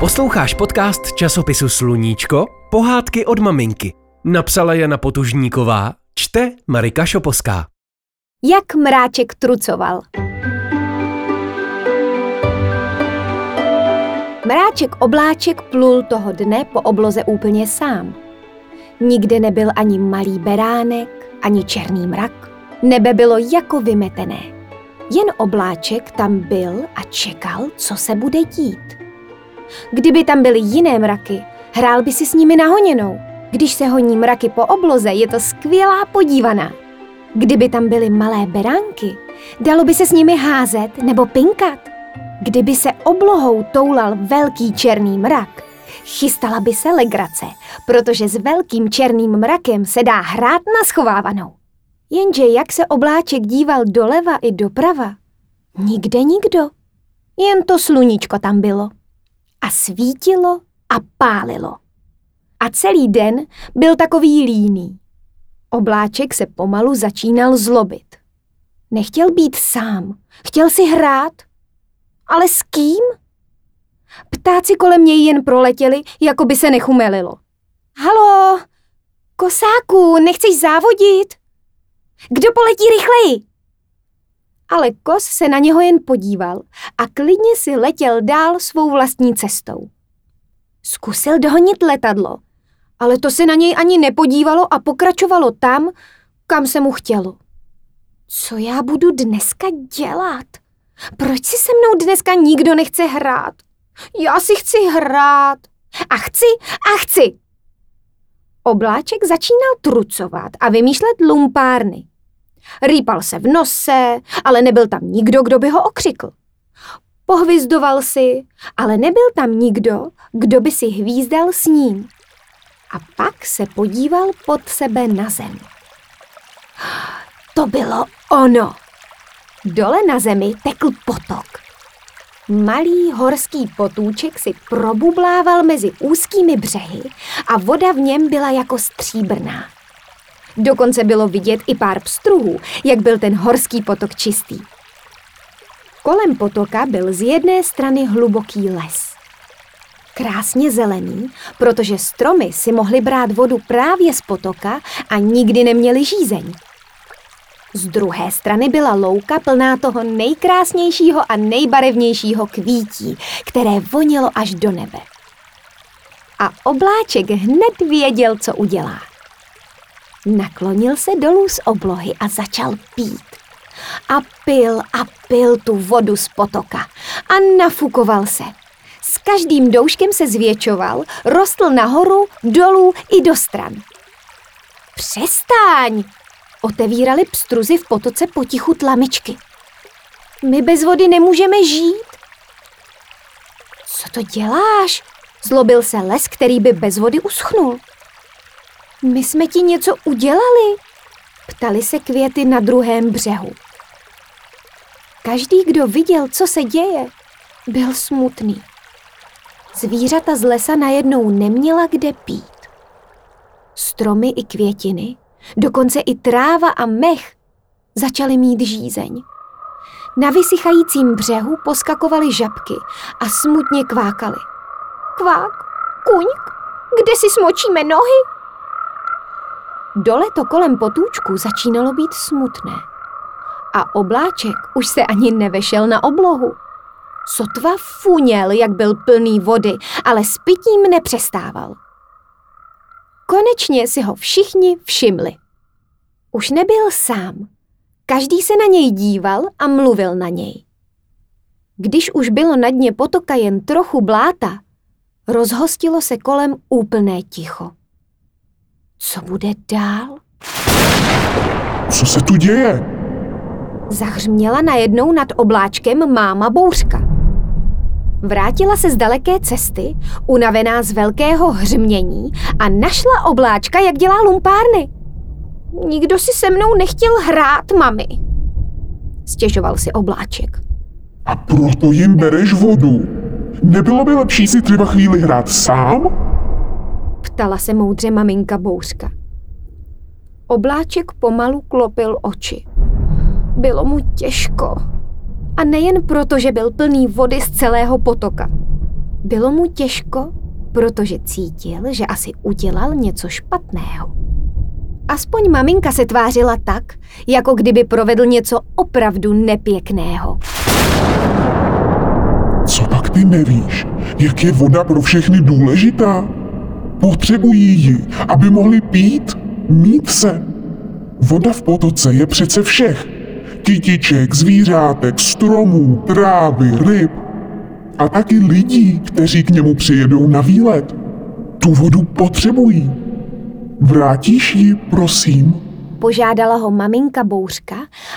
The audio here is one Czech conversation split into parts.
Posloucháš podcast časopisu Sluníčko? Pohádky od maminky. Napsala Jana Potužníková, čte Marika Šoposká. Jak mráček trucoval. Mráček obláček plul toho dne po obloze úplně sám. Nikde nebyl ani malý beránek, ani černý mrak. Nebe bylo jako vymetené. Jen obláček tam byl a čekal, co se bude dít. Kdyby tam byly jiné mraky, hrál by si s nimi nahoněnou. Když se honí mraky po obloze, je to skvělá podívaná. Kdyby tam byly malé beránky, dalo by se s nimi házet nebo pinkat. Kdyby se oblohou toulal velký černý mrak, chystala by se legrace, protože s velkým černým mrakem se dá hrát na schovávanou. Jenže jak se obláček díval doleva i doprava, nikde nikdo. Jen to sluníčko tam bylo a svítilo a pálilo. A celý den byl takový líný. Obláček se pomalu začínal zlobit. Nechtěl být sám, chtěl si hrát. Ale s kým? Ptáci kolem něj jen proletěli, jako by se nechumelilo. Halo, kosáku, nechceš závodit? Kdo poletí rychleji? Ale kos se na něho jen podíval a klidně si letěl dál svou vlastní cestou. Zkusil dohonit letadlo, ale to se na něj ani nepodívalo a pokračovalo tam, kam se mu chtělo. Co já budu dneska dělat? Proč si se mnou dneska nikdo nechce hrát? Já si chci hrát. A chci a chci. Obláček začínal trucovat a vymýšlet lumpárny. Rýpal se v nose, ale nebyl tam nikdo, kdo by ho okřikl. Pohvizdoval si, ale nebyl tam nikdo, kdo by si hvízdal s ním. A pak se podíval pod sebe na zem. To bylo ono. Dole na zemi tekl potok. Malý horský potůček si probublával mezi úzkými břehy a voda v něm byla jako stříbrná. Dokonce bylo vidět i pár pstruhů, jak byl ten horský potok čistý. Kolem potoka byl z jedné strany hluboký les. Krásně zelený, protože stromy si mohly brát vodu právě z potoka a nikdy neměly žízeň. Z druhé strany byla louka plná toho nejkrásnějšího a nejbarevnějšího kvítí, které vonilo až do nebe. A obláček hned věděl, co udělá. Naklonil se dolů z oblohy a začal pít. A pil a pil tu vodu z potoka a nafukoval se. S každým douškem se zvětšoval, rostl nahoru, dolů i do stran. Přestaň! Otevírali pstruzy v potoce potichu tlamičky. My bez vody nemůžeme žít. Co to děláš? Zlobil se les, který by bez vody uschnul. My jsme ti něco udělali? Ptali se květy na druhém břehu. Každý, kdo viděl, co se děje, byl smutný. Zvířata z lesa najednou neměla kde pít. Stromy i květiny, dokonce i tráva a mech začaly mít žízeň. Na vysychajícím břehu poskakovaly žabky a smutně kvákaly. Kvák, kuňk, kde si smočíme nohy? Dole to kolem potůčku začínalo být smutné. A obláček už se ani nevešel na oblohu. Sotva funěl, jak byl plný vody, ale s pitím nepřestával. Konečně si ho všichni všimli. Už nebyl sám. Každý se na něj díval a mluvil na něj. Když už bylo na dně potoka jen trochu bláta, rozhostilo se kolem úplné ticho. Co bude dál? Co se tu děje? Zahřměla najednou nad obláčkem máma bouřka. Vrátila se z daleké cesty, unavená z velkého hřmění a našla obláčka, jak dělá lumpárny. Nikdo si se mnou nechtěl hrát, mami. Stěžoval si obláček. A proto jim bereš vodu. Nebylo by lepší si třeba chvíli hrát sám? Ptala se moudře maminka Bouřka. Obláček pomalu klopil oči. Bylo mu těžko. A nejen proto, že byl plný vody z celého potoka. Bylo mu těžko, protože cítil, že asi udělal něco špatného. Aspoň maminka se tvářila tak, jako kdyby provedl něco opravdu nepěkného. Co pak ty nevíš? Jak je voda pro všechny důležitá? Potřebují ji, aby mohli pít, mít se. Voda v potoce je přece všech. Kytiček, zvířátek, stromů, trávy, ryb. A taky lidí, kteří k němu přijedou na výlet. Tu vodu potřebují. Vrátíš ji, prosím? Požádala ho maminka bouřka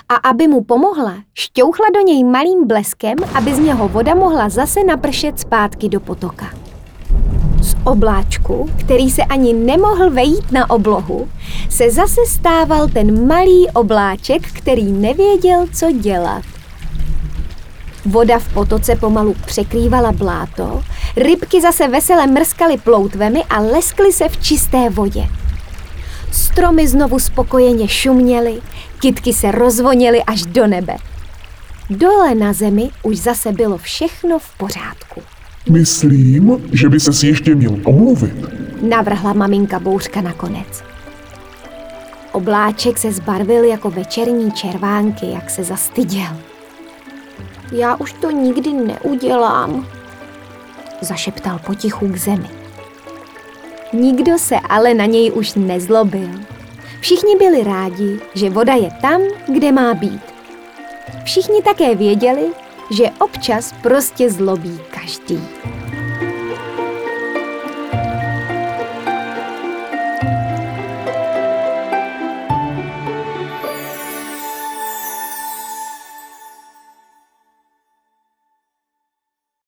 a aby mu pomohla, šťouchla do něj malým bleskem, aby z něho voda mohla zase napršet zpátky do potoka. Z obláčku, který se ani nemohl vejít na oblohu, se zase stával ten malý obláček, který nevěděl, co dělat. Voda v potoce pomalu překrývala bláto, rybky zase vesele mrskaly ploutvemi a leskly se v čisté vodě. Stromy znovu spokojeně šuměly, kitky se rozvoněly až do nebe. Dole na zemi už zase bylo všechno v pořádku. Myslím, že by ses ještě měl omluvit. Navrhla maminka bouřka nakonec. Obláček se zbarvil jako večerní červánky, jak se zastyděl. Já už to nikdy neudělám, zašeptal potichu k zemi. Nikdo se ale na něj už nezlobil. Všichni byli rádi, že voda je tam, kde má být. Všichni také věděli, že občas prostě zlobí každý.